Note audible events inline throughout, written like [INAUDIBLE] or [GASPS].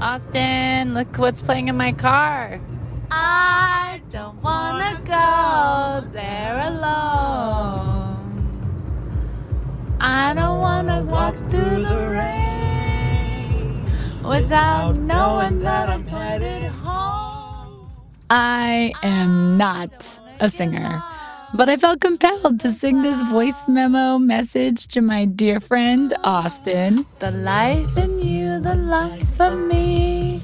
Austin, look what's playing in my car. I don't wanna go there alone. I don't wanna walk through the rain without knowing that I'm headed home. I am not a singer, but I felt compelled to sing this voice memo message to my dear friend Austin. The life in you, the life of me.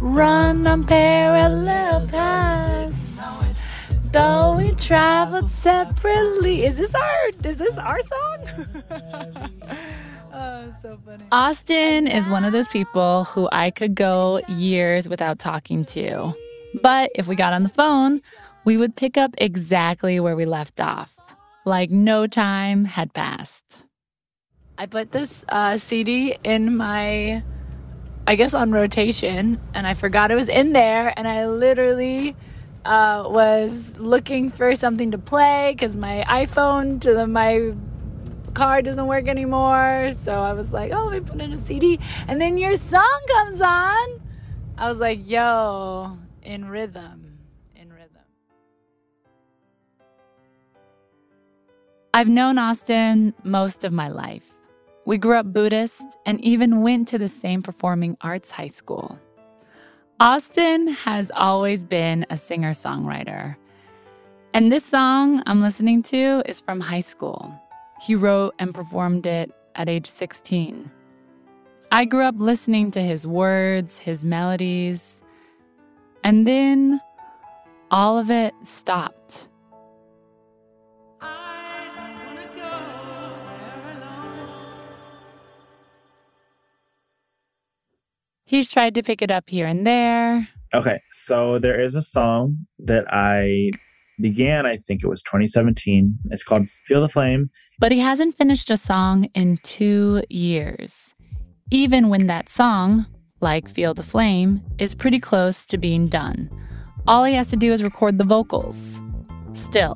Run on parallel paths. Though we traveled separately. Is this our is this our song? [LAUGHS] oh. Austin is one of those people who I could go years without talking to. But if we got on the phone, we would pick up exactly where we left off, like no time had passed. I put this uh, CD in my I guess on rotation, and I forgot it was in there, and I literally uh, was looking for something to play because my iPhone to the, my car doesn't work anymore. So I was like, oh, let me put in a CD, and then your song comes on. I was like, yo, in rhythm, in rhythm. I've known Austin most of my life. We grew up Buddhist and even went to the same performing arts high school. Austin has always been a singer songwriter. And this song I'm listening to is from high school. He wrote and performed it at age 16. I grew up listening to his words, his melodies, and then all of it stopped. He's tried to pick it up here and there. Okay, so there is a song that I began, I think it was 2017. It's called Feel the Flame. But he hasn't finished a song in two years. Even when that song, like Feel the Flame, is pretty close to being done. All he has to do is record the vocals. Still,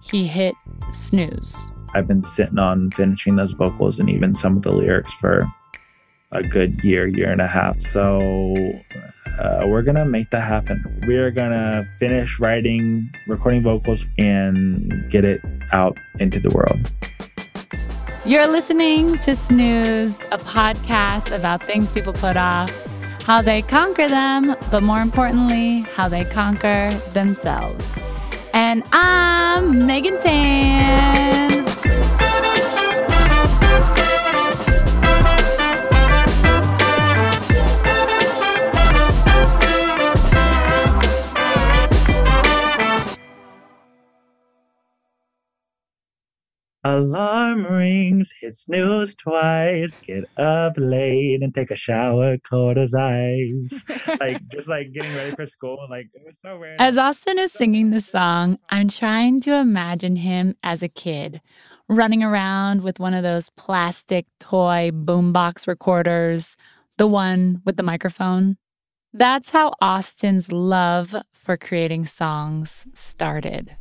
he hit snooze. I've been sitting on finishing those vocals and even some of the lyrics for a good year, year and a half. So uh, we're gonna make that happen. We are gonna finish writing, recording vocals, and get it out into the world. You're listening to Snooze, a podcast about things people put off, how they conquer them, but more importantly, how they conquer themselves. And I'm Megan Tan. Alarm rings, hit snooze twice, get up late and take a shower cold as ice. like [LAUGHS] just like getting ready for school. Like it was so weird. As Austin is singing the song, I'm trying to imagine him as a kid, running around with one of those plastic toy boombox recorders, the one with the microphone. That's how Austin's love for creating songs started.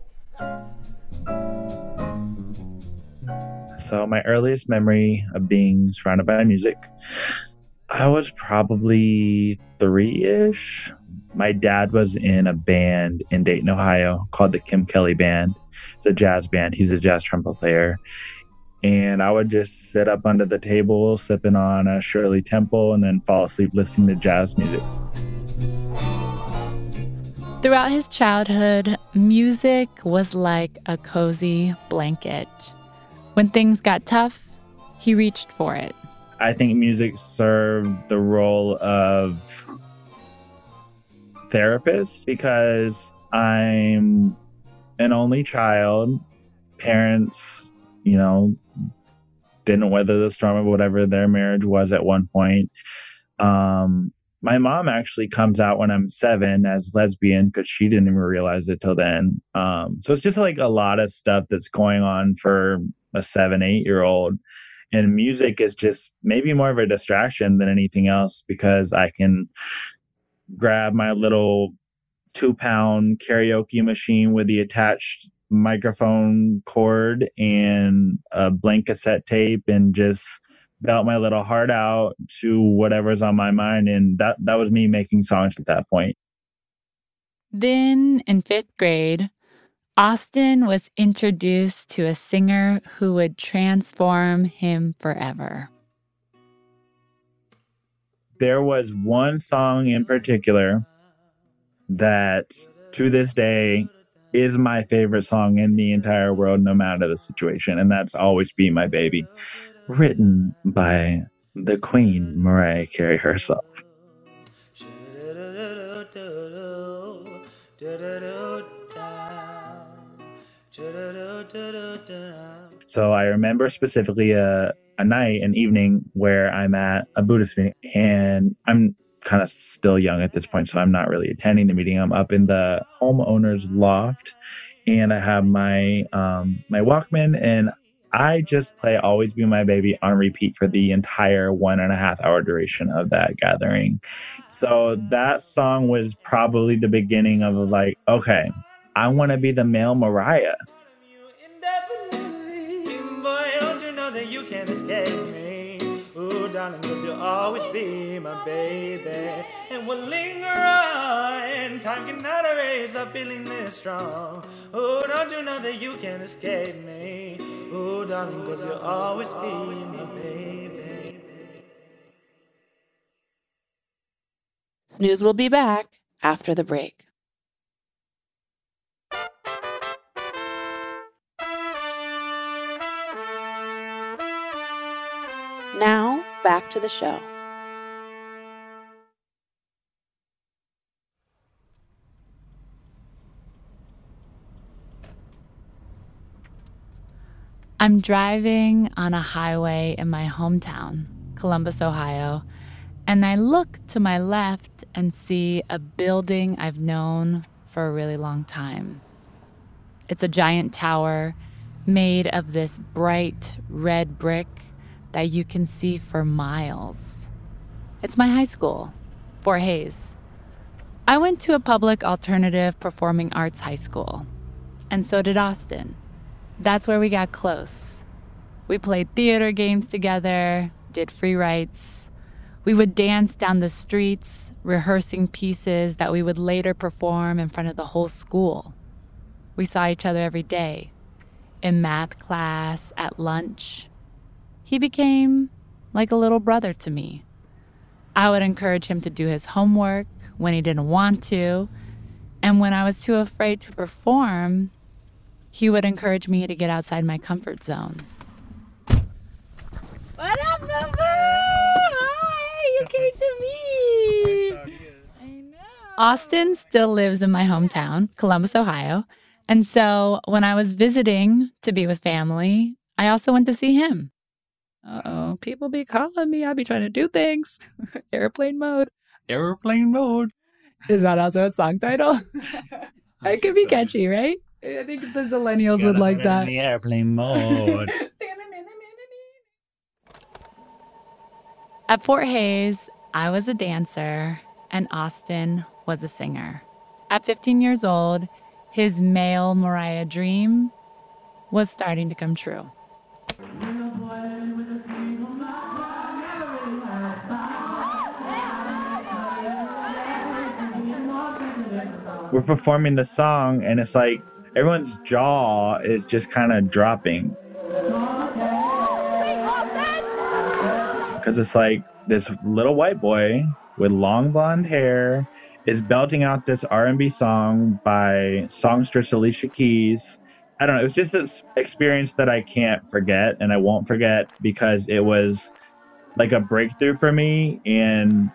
So, my earliest memory of being surrounded by music, I was probably three ish. My dad was in a band in Dayton, Ohio called the Kim Kelly Band. It's a jazz band. He's a jazz trumpet player. And I would just sit up under the table, sipping on a Shirley Temple, and then fall asleep listening to jazz music. Throughout his childhood, music was like a cozy blanket. When things got tough, he reached for it. I think music served the role of therapist because I'm an only child. Parents, you know, didn't weather the storm of whatever their marriage was at one point. Um, my mom actually comes out when I'm seven as lesbian because she didn't even realize it till then. Um, so it's just like a lot of stuff that's going on for a seven, eight year old. And music is just maybe more of a distraction than anything else because I can grab my little two pound karaoke machine with the attached microphone cord and a blank cassette tape and just belt my little heart out to whatever's on my mind. And that, that was me making songs at that point. Then in fifth grade, Austin was introduced to a singer who would transform him forever. There was one song in particular that to this day is my favorite song in the entire world, no matter the situation. And that's Always Be My Baby, written by the Queen, Mariah Carey herself. So I remember specifically a, a night, an evening where I'm at a Buddhist meeting and I'm kind of still young at this point, so I'm not really attending the meeting. I'm up in the homeowner's loft, and I have my um, my Walkman, and I just play "Always Be My Baby" on repeat for the entire one and a half hour duration of that gathering. So that song was probably the beginning of like, okay, I want to be the male Mariah. Always be my baby. And we'll linger on, time cannot erase a feeling this strong. Oh, don't you know that you can't escape me? Oh, darling, cause you'll always be my baby. Snooze will be back after the break. Now, back to the show. I'm driving on a highway in my hometown, Columbus, Ohio, and I look to my left and see a building I've known for a really long time. It's a giant tower made of this bright red brick that you can see for miles. It's my high school, Fort Hayes. I went to a public alternative performing arts high school, and so did Austin. That's where we got close. We played theater games together, did free writes. We would dance down the streets, rehearsing pieces that we would later perform in front of the whole school. We saw each other every day in math class, at lunch, he became like a little brother to me. I would encourage him to do his homework when he didn't want to. And when I was too afraid to perform, he would encourage me to get outside my comfort zone. What up, Boo Hi, you [LAUGHS] came to me. I know. Austin still lives in my hometown, Columbus, Ohio. And so when I was visiting to be with family, I also went to see him. Uh oh, people be calling me. I be trying to do things. [LAUGHS] Airplane mode. Airplane mode. Is that also a song title? [LAUGHS] it could be catchy, right? I think the Zillennials would like that. the airplane mode. [LAUGHS] At Fort Hayes, I was a dancer and Austin was a singer. At 15 years old, his male Mariah dream was starting to come true. we're performing the song and it's like everyone's jaw is just kind of dropping because it's like this little white boy with long blonde hair is belting out this r&b song by songstress alicia keys i don't know it was just this experience that i can't forget and i won't forget because it was like a breakthrough for me and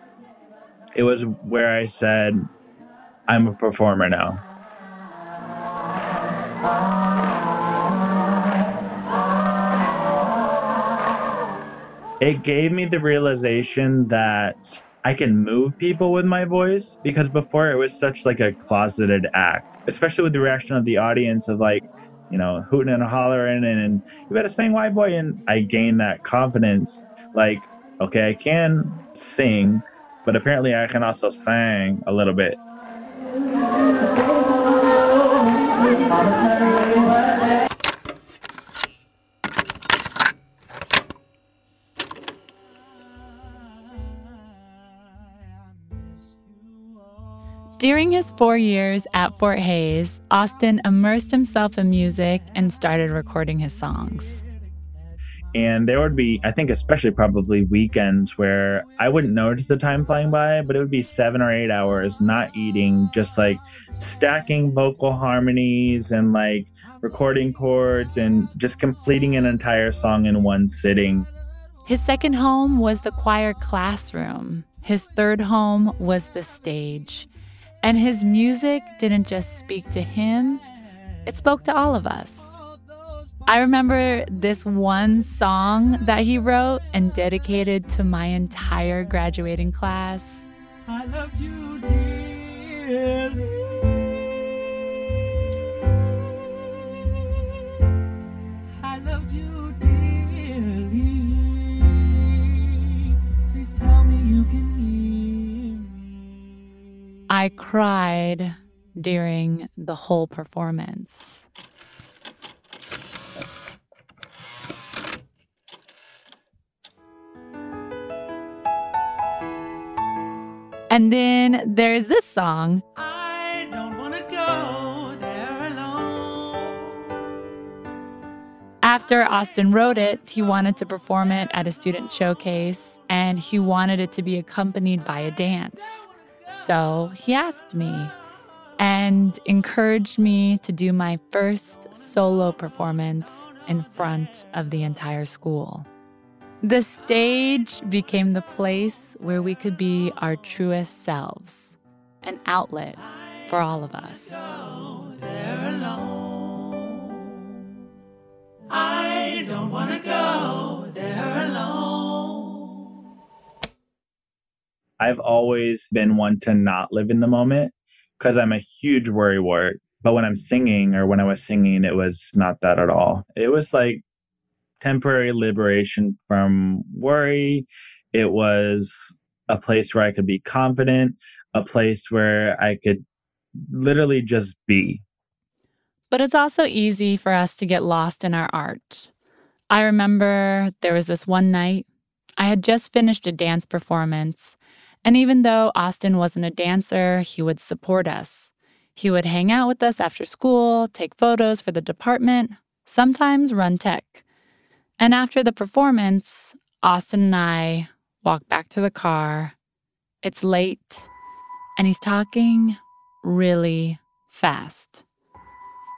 it was where i said I'm a performer now. It gave me the realization that I can move people with my voice because before it was such like a closeted act, especially with the reaction of the audience of like, you know, hooting and hollering and, and you better sing white boy. And I gained that confidence. Like, okay, I can sing, but apparently I can also sing a little bit. During his four years at Fort Hayes, Austin immersed himself in music and started recording his songs. And there would be, I think, especially probably weekends where I wouldn't notice the time flying by, but it would be seven or eight hours not eating, just like stacking vocal harmonies and like recording chords and just completing an entire song in one sitting. His second home was the choir classroom. His third home was the stage. And his music didn't just speak to him, it spoke to all of us. I remember this one song that he wrote and dedicated to my entire graduating class. I loved you dearly. I loved you dearly. Please tell me you can hear me. I cried during the whole performance. And then there's this song. After Austin wrote it, he wanted to perform it at a student showcase and he wanted it to be accompanied by a dance. So he asked me and encouraged me to do my first solo performance in front of the entire school. The stage became the place where we could be our truest selves, an outlet for all of us. I don't want to go there alone. I've always been one to not live in the moment because I'm a huge worrywart. But when I'm singing or when I was singing, it was not that at all. It was like temporary liberation from worry. It was a place where I could be confident, a place where I could literally just be. But it's also easy for us to get lost in our art. I remember there was this one night, I had just finished a dance performance, and even though Austin wasn't a dancer, he would support us. He would hang out with us after school, take photos for the department, sometimes run tech. And after the performance, Austin and I walk back to the car. It's late, and he's talking really fast.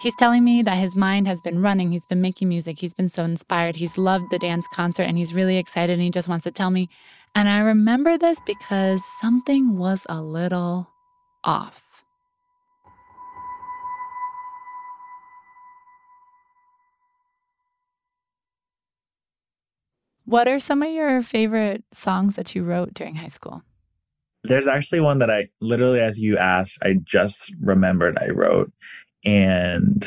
He's telling me that his mind has been running. He's been making music. He's been so inspired. He's loved the dance concert and he's really excited and he just wants to tell me. And I remember this because something was a little off. What are some of your favorite songs that you wrote during high school? There's actually one that I literally, as you asked, I just remembered I wrote and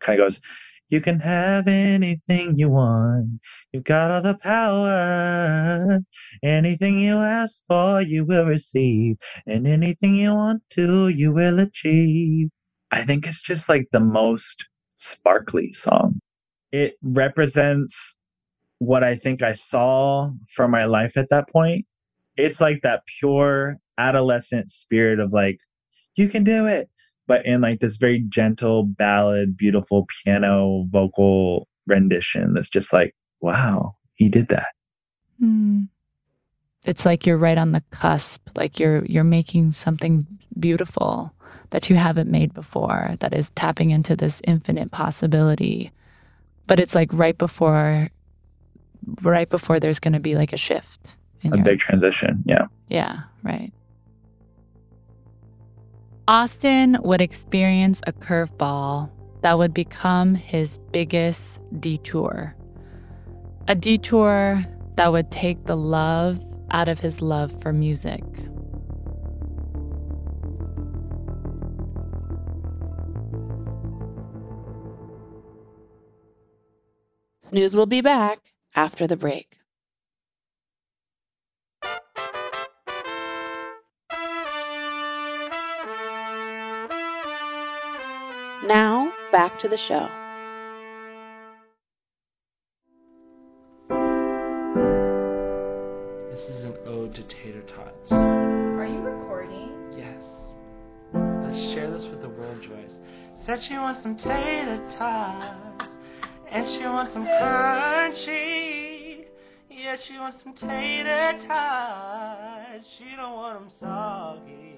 kind of goes, You can have anything you want. You've got all the power. Anything you ask for, you will receive. And anything you want to, you will achieve. I think it's just like the most sparkly song. It represents what I think I saw from my life at that point. It's like that pure adolescent spirit of like, you can do it, but in like this very gentle ballad, beautiful piano vocal rendition that's just like, wow, he did that. Mm. It's like you're right on the cusp, like you're you're making something beautiful that you haven't made before that is tapping into this infinite possibility. But it's like right before right before there's going to be like a shift. a your, big transition. Yeah. Yeah, right. Austin would experience a curveball that would become his biggest detour. A detour that would take the love out of his love for music. Snooze will be back after the break. Now, back to the show. This is an ode to tater tots. Are you recording? Yes. Let's share this with the world, Joyce. Said she wants some tater tots, and she wants some crunchy. Yeah, she wants some tater tots. She don't want them soggy.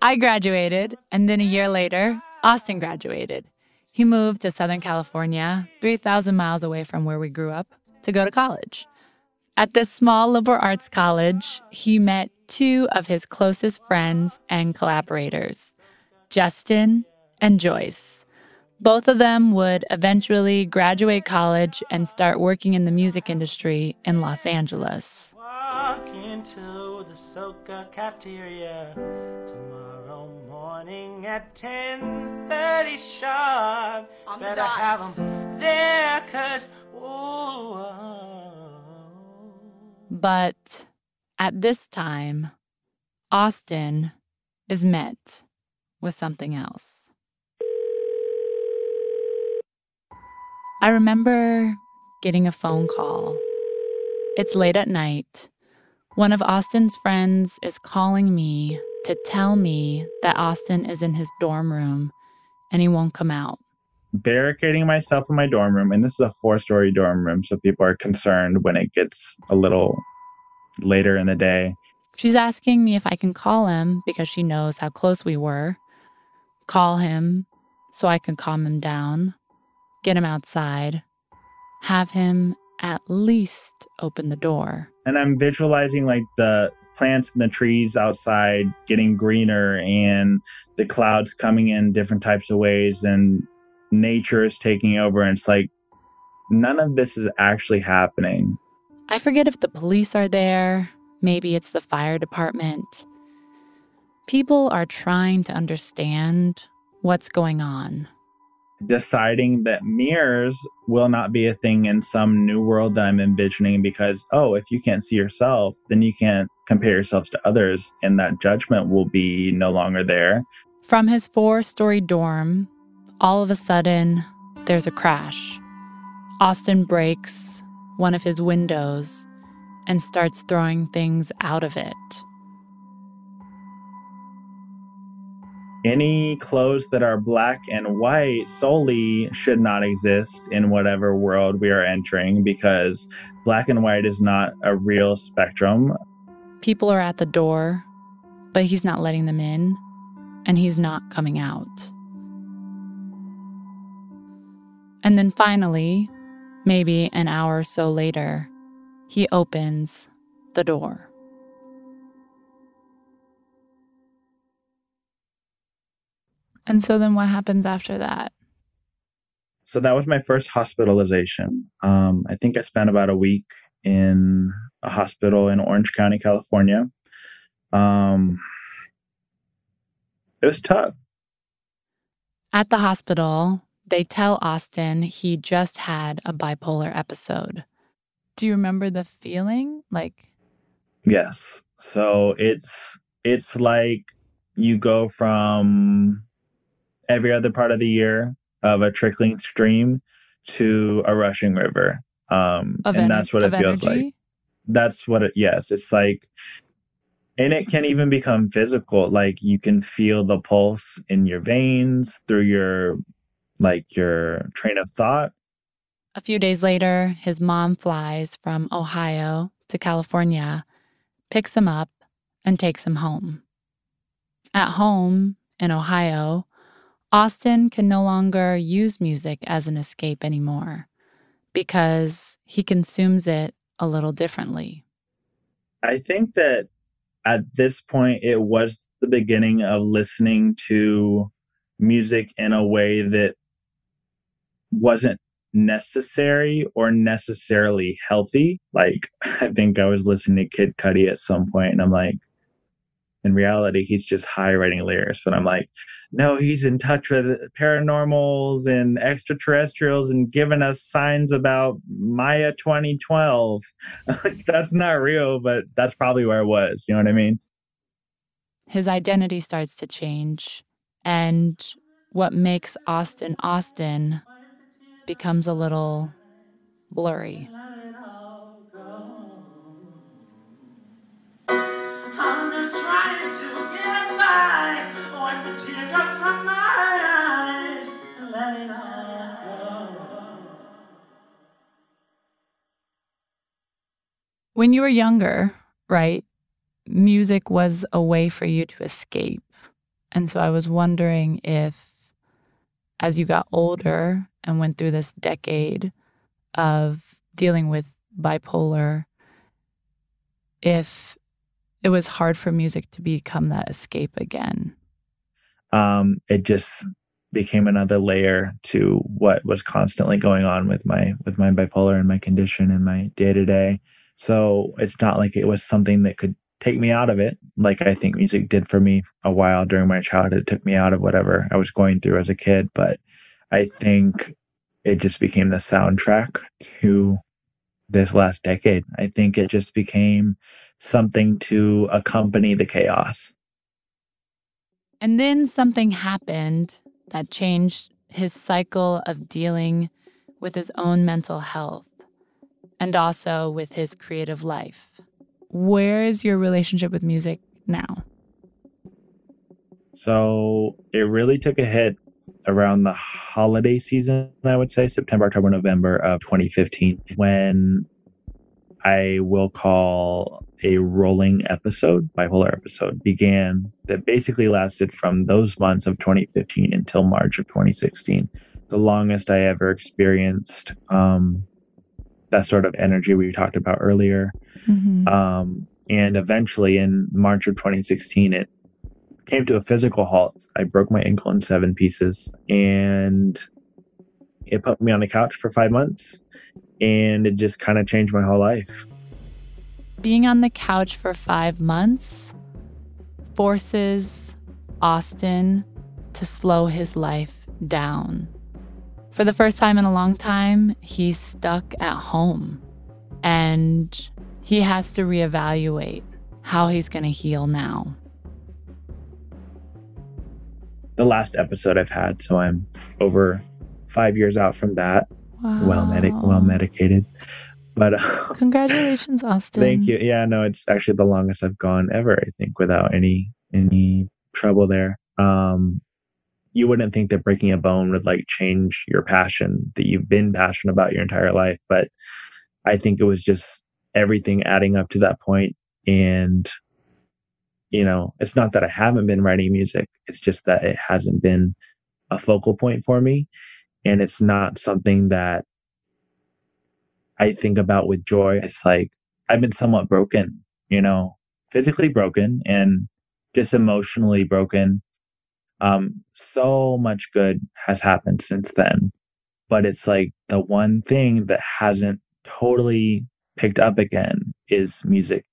I graduated, and then a year later, Austin graduated. He moved to Southern California, 3,000 miles away from where we grew up, to go to college. At this small liberal arts college, he met two of his closest friends and collaborators, Justin and Joyce. Both of them would eventually graduate college and start working in the music industry in Los Angeles. Walk into the Soka cafeteria tomorrow morning at 10:30 sharp. On the Better dot. have 'em there, cause ooh. But at this time, Austin is met with something else. I remember getting a phone call. It's late at night. One of Austin's friends is calling me to tell me that Austin is in his dorm room and he won't come out. Barricading myself in my dorm room, and this is a four story dorm room, so people are concerned when it gets a little later in the day. She's asking me if I can call him because she knows how close we were. Call him so I can calm him down, get him outside, have him at least open the door. and I'm visualizing like the plants and the trees outside getting greener and the clouds coming in different types of ways and nature is taking over and it's like none of this is actually happening. I forget if the police are there, maybe it's the fire department. People are trying to understand what's going on. Deciding that mirrors will not be a thing in some new world that I'm envisioning because oh, if you can't see yourself, then you can't compare yourselves to others and that judgment will be no longer there. From his four story dorm, all of a sudden, there's a crash. Austin breaks one of his windows and starts throwing things out of it. Any clothes that are black and white solely should not exist in whatever world we are entering because black and white is not a real spectrum. People are at the door, but he's not letting them in, and he's not coming out. And then finally, maybe an hour or so later, he opens the door. And so then what happens after that? So that was my first hospitalization. Um, I think I spent about a week in a hospital in Orange County, California. Um, it was tough. At the hospital, they tell Austin he just had a bipolar episode. Do you remember the feeling? Like, Yes. So it's it's like you go from every other part of the year of a trickling stream to a rushing river. Um and that's what it feels like. That's what it yes, it's like and it can even become physical like you can feel the pulse in your veins through your like your train of thought A few days later, his mom flies from Ohio to California, picks him up, and takes him home. At home in Ohio, Austin can no longer use music as an escape anymore because he consumes it a little differently. I think that at this point, it was the beginning of listening to music in a way that wasn't necessary or necessarily healthy. Like, [LAUGHS] I think I was listening to Kid Cudi at some point, and I'm like, in reality, he's just high writing lyrics. But I'm like, no, he's in touch with paranormals and extraterrestrials and giving us signs about Maya 2012. [LAUGHS] that's not real, but that's probably where it was. You know what I mean? His identity starts to change, and what makes Austin Austin becomes a little blurry. When you were younger, right, music was a way for you to escape. And so I was wondering if, as you got older and went through this decade of dealing with bipolar, if it was hard for music to become that escape again. Um, it just became another layer to what was constantly going on with my with my bipolar and my condition and my day to day. So it's not like it was something that could take me out of it, like I think music did for me a while during my childhood. It took me out of whatever I was going through as a kid. But I think it just became the soundtrack to this last decade. I think it just became something to accompany the chaos. And then something happened that changed his cycle of dealing with his own mental health and also with his creative life. Where is your relationship with music now? So it really took a hit around the holiday season, I would say September, October, November of 2015, when I will call a rolling episode, bipolar episode, began that basically lasted from those months of 2015 until March of 2016. The longest I ever experienced um, that sort of energy we talked about earlier. Mm-hmm. Um, and eventually in March of 2016, it came to a physical halt. I broke my ankle in seven pieces and it put me on the couch for five months and it just kind of changed my whole life. Being on the couch for five months forces Austin to slow his life down. For the first time in a long time, he's stuck at home and he has to reevaluate how he's going to heal now. The last episode I've had, so I'm over five years out from that. Wow. Well, medic, well medicated. But uh, congratulations, [LAUGHS] Austin. Thank you. Yeah, no, it's actually the longest I've gone ever. I think without any any trouble there. Um, you wouldn't think that breaking a bone would like change your passion that you've been passionate about your entire life. But I think it was just everything adding up to that point. And, you know, it's not that I haven't been writing music, it's just that it hasn't been a focal point for me. And it's not something that I think about with joy. It's like I've been somewhat broken, you know, physically broken and just emotionally broken um, so much good has happened since then. But it's like the one thing that hasn't totally picked up again is music.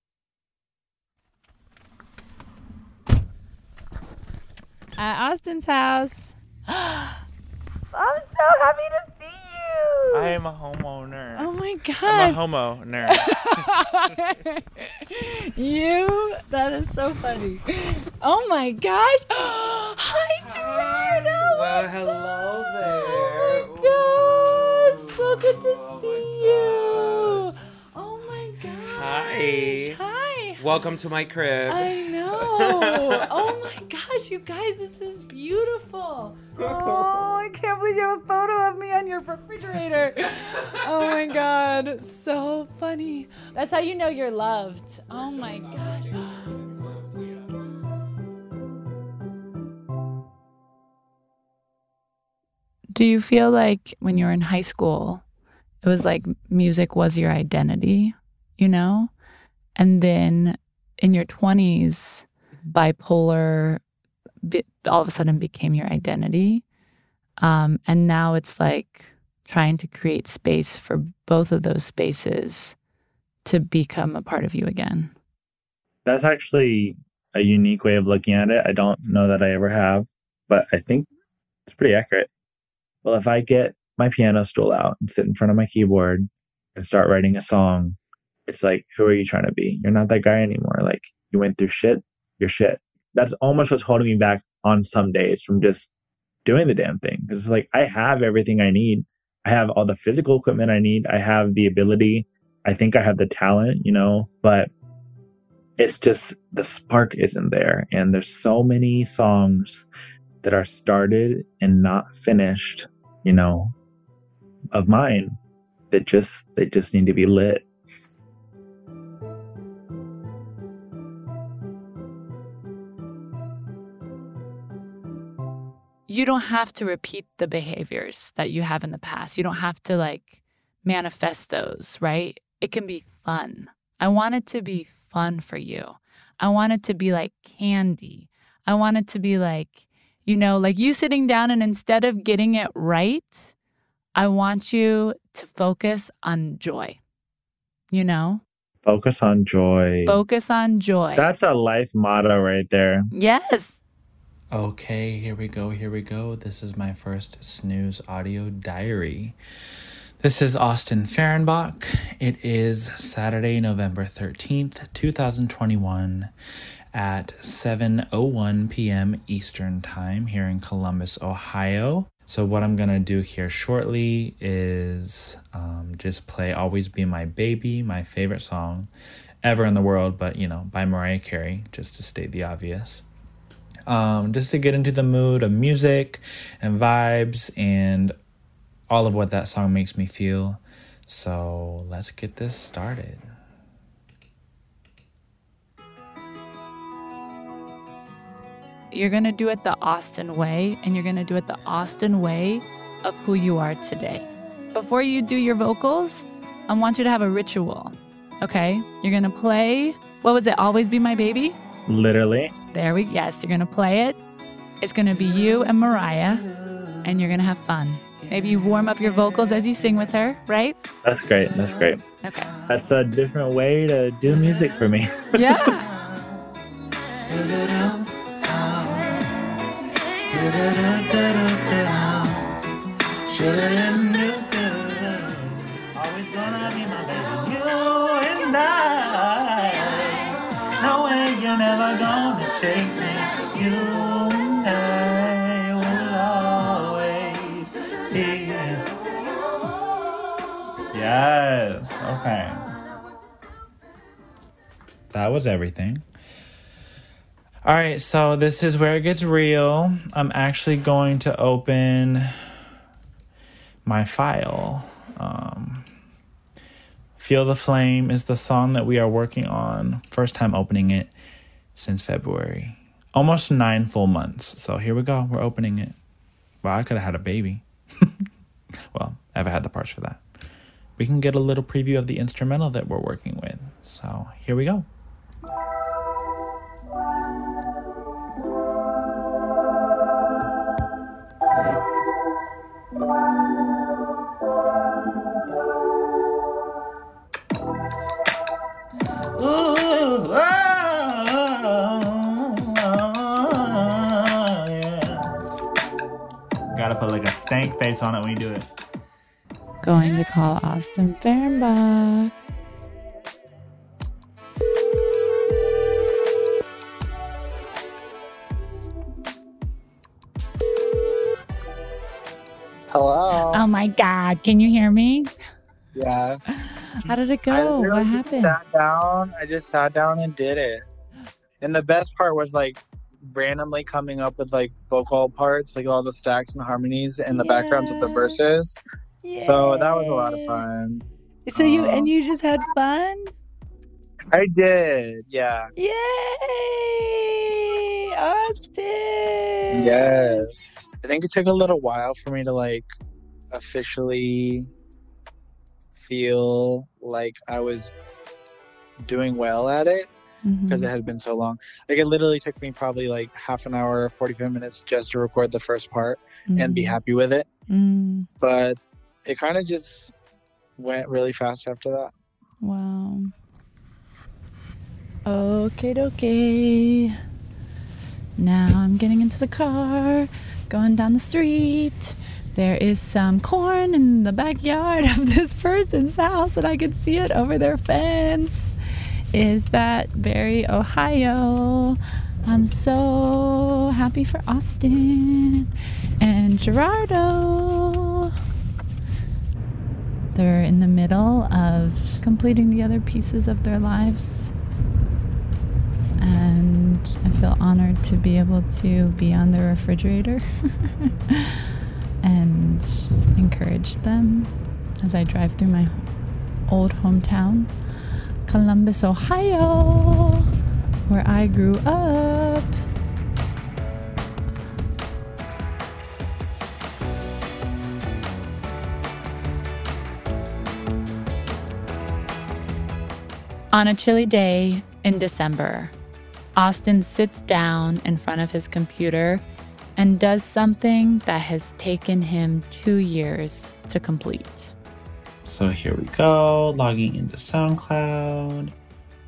At Austin's house. [GASPS] I'm so happy to see you. I am a homeowner. Oh my god. I'm a homo nerd. [LAUGHS] you? That is so funny. Oh my gosh. [GASPS] Hi, Gerardo. Well, hello there. Oh my god. So good to oh see you. Oh my god. Hi. Hi. Welcome to my crib. I know. [LAUGHS] oh my gosh, you guys, this is beautiful. Oh, I can't believe you have a photo of me on your refrigerator. Oh my god, so funny. That's how you know you're loved. Oh my gosh. Do you feel like when you were in high school, it was like music was your identity, you know? And then in your 20s, bipolar all of a sudden became your identity. Um, and now it's like trying to create space for both of those spaces to become a part of you again. That's actually a unique way of looking at it. I don't know that I ever have, but I think it's pretty accurate. Well, if I get my piano stool out and sit in front of my keyboard and start writing a song, it's like, who are you trying to be? You're not that guy anymore. Like, you went through shit, you're shit. That's almost what's holding me back on some days from just doing the damn thing. Cause it's like, I have everything I need. I have all the physical equipment I need. I have the ability. I think I have the talent, you know, but it's just the spark isn't there. And there's so many songs that are started and not finished, you know, of mine that just they just need to be lit. You don't have to repeat the behaviors that you have in the past. You don't have to like manifest those, right? It can be fun. I want it to be fun for you. I want it to be like candy. I want it to be like, you know, like you sitting down and instead of getting it right, I want you to focus on joy. You know, Focus on joy. focus on joy. That's a life motto right there. yes. Okay, here we go. Here we go. This is my first snooze audio diary. This is Austin Fehrenbach. It is Saturday, November 13th, 2021 at 7:01 p.m. Eastern Time here in Columbus, Ohio. So what I'm going to do here shortly is um, just play Always Be My Baby, my favorite song ever in the world, but you know, by Mariah Carey, just to state the obvious um, just to get into the mood of music and vibes and all of what that song makes me feel. So let's get this started. You're going to do it the Austin way, and you're going to do it the Austin way of who you are today. Before you do your vocals, I want you to have a ritual. Okay? You're going to play, what was it? Always Be My Baby? Literally. There we, yes, you're going to play it. It's going to be you and Mariah, and you're going to have fun. Maybe you warm up your vocals as you sing with her, right? That's great. That's great. Okay. That's a different way to do music for me. [LAUGHS] Yeah. Never gonna mistake me. You and I will always be. Yes. Okay. That was everything. All right, so this is where it gets real. I'm actually going to open my file. Um, Feel the Flame is the song that we are working on. First time opening it since February. Almost nine full months. So here we go. We're opening it. Well, I could have had a baby. [LAUGHS] well, I haven't had the parts for that. We can get a little preview of the instrumental that we're working with. So here we go. Stank face on it when you do it. Going to call Austin Fehrenbach. Hello. Oh my God. Can you hear me? yeah. How did it go? What just happened? Sat down. I just sat down and did it. And the best part was like randomly coming up with like vocal parts, like all the stacks and harmonies and the backgrounds of the Yeah. verses. So that was a lot of fun. So you um, and you just had fun? I did. Yeah. Yay! Austin! Yes. I think it took a little while for me to like officially feel like I was doing well at it Because it had been so long. Like it literally took me probably like half an hour, 45 minutes just to record the first part and be Mhm. happy with it. Mm, But it kind of just went really fast after that. wow. Okay, okay. Now I'm getting into the car, going down the street. There is some corn in the backyard of this person's house, and I can see it over their fence. Is that Barry, Ohio? I'm so happy for Austin and Gerardo. They're in the middle of completing the other pieces of their lives. And I feel honored to be able to be on the refrigerator [LAUGHS] and encourage them as I drive through my old hometown, Columbus, Ohio, where I grew up. On a chilly day in December, Austin sits down in front of his computer and does something that has taken him two years to complete. So here we go, logging into SoundCloud,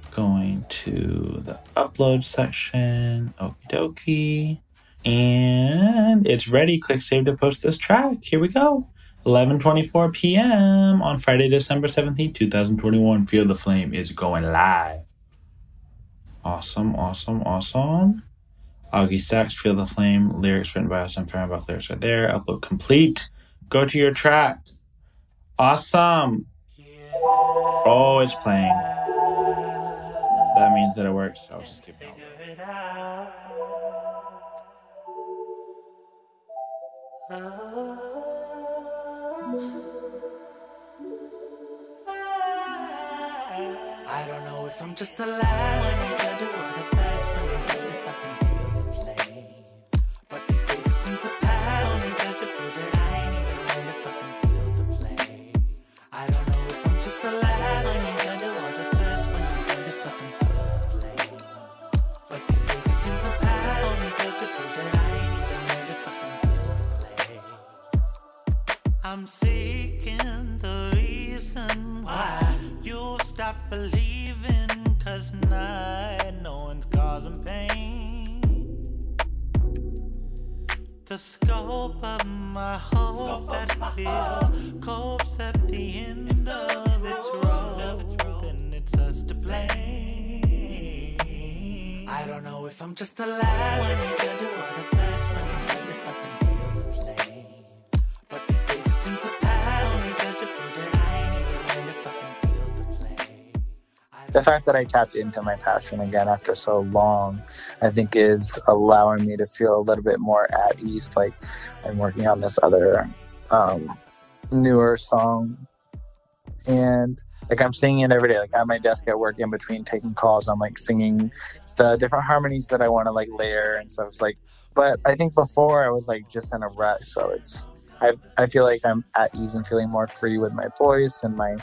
going to the upload section, okie dokie, and it's ready. Click save to post this track. Here we go. 11:24 p.m. on Friday, December 17th, 2021. Feel the Flame is going live. Awesome, awesome, awesome. Augie Stacks, Feel the Flame, lyrics written by Austin Fehrenbach, lyrics are there. Upload complete. Go to your track. Awesome. Oh, it's playing. That means that it works. I'll just keep going. I don't know if I'm just I'm seeking the reason why you stop believing. Cause night, no one's causing pain. The scope of my hope that fear copes at the end of its rope, and it's us to blame. I don't know if I'm just the last one you judge or one The fact that I tapped into my passion again after so long, I think is allowing me to feel a little bit more at ease. Like I'm working on this other um, newer song, and like I'm singing it every day. Like at my desk at work, in between taking calls, I'm like singing the different harmonies that I want to like layer and stuff. It's like, but I think before I was like just in a rut, so it's. I, I feel like I'm at ease and feeling more free with my voice and my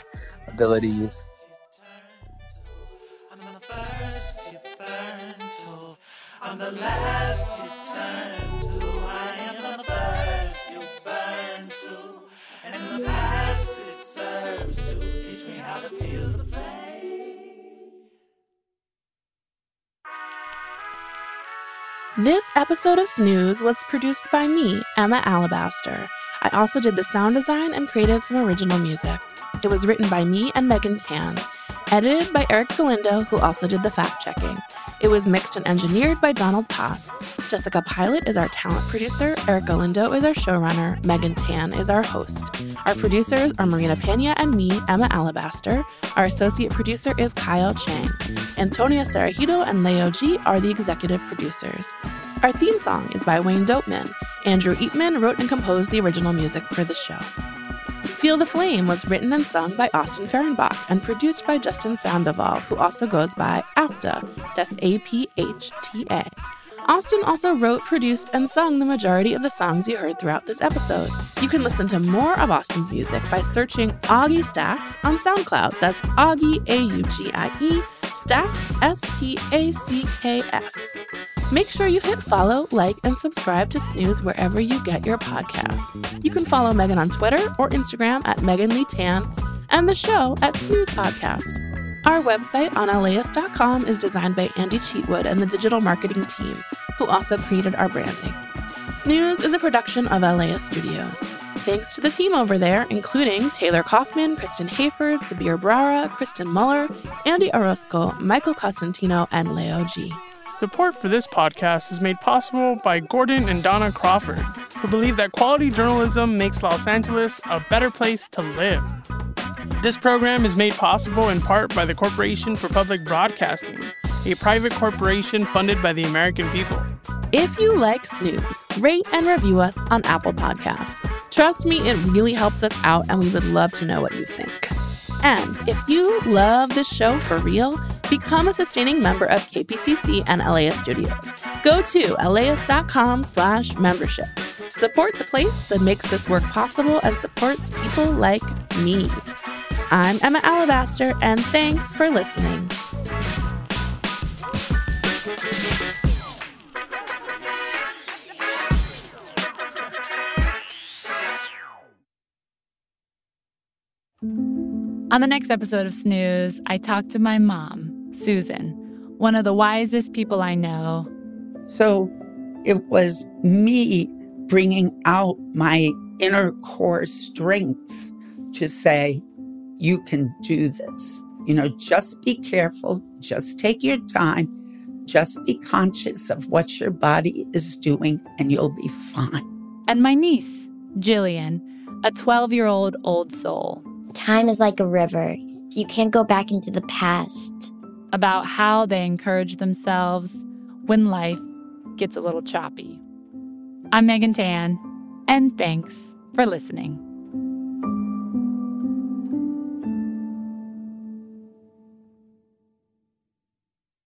abilities. First you burn to. I'm the last you turn to. I am the first you burn to. And the past it serves to teach me how to feel the play. This episode of Snooze was produced by me, Emma Alabaster. I also did the sound design and created some original music. It was written by me and Megan Tan, edited by Eric Galindo, who also did the fact checking. It was mixed and engineered by Donald Pass. Jessica Pilot is our talent producer, Eric Galindo is our showrunner, Megan Tan is our host. Our producers are Marina Pena and me, Emma Alabaster. Our associate producer is Kyle Chang. Antonia Cereijido and Leo G are the executive producers. Our theme song is by Wayne Dopeman. Andrew Eatman wrote and composed the original music for the show. Feel the Flame was written and sung by Austin Fehrenbach and produced by Justin Sandoval, who also goes by APHTA. That's A P H T A. Austin also wrote, produced, and sung the majority of the songs you heard throughout this episode. You can listen to more of Austin's music by searching Augie Stacks on SoundCloud. That's Augie, A U G I E, Stacks, S T A C K S. Make sure you hit follow, like, and subscribe to Snooze wherever you get your podcasts. You can follow Megan on Twitter or Instagram at Megan Lee Tan and the show at Snooze Podcast. Our website on LAist.com is designed by Andy Cheatwood and the digital marketing team, who also created our branding. Snooze is a production of LAist Studios. Thanks to the team over there, including Taylor Kaufman, Kristen Hayford, Sabir Brara, Kristen Muller, Andy Orozco, Michael Costantino, and Leo G. Support for this podcast is made possible by Gordon and Dona Crawford, who believe that quality journalism makes Los Angeles a better place to live. This program is made possible in part by the Corporation for Public Broadcasting, a private corporation funded by the American people. If you like Snooze, rate and review us on Apple Podcasts. Trust me, it really helps us out, and we would love to know what you think. And if you love this show for real, become a sustaining member of KPCC and LAist Studios. Go to laist.com slash membership. Support the place that makes this work possible and supports people like me. I'm Emma Alabaster, and thanks for listening. On the next episode of Snooze, I talk to my mom, Susan, one of the wisest people I know. So it was me bringing out my inner core strength to say, you can do this. You know, just be careful, just take your time, just be conscious of what your body is doing, and you'll be fine. And my niece, Jillian, a 12 year old old soul. Time is like a river. You can't go back into the past. About how they encourage themselves when life gets a little choppy. I'm Megan Tan, and thanks for listening.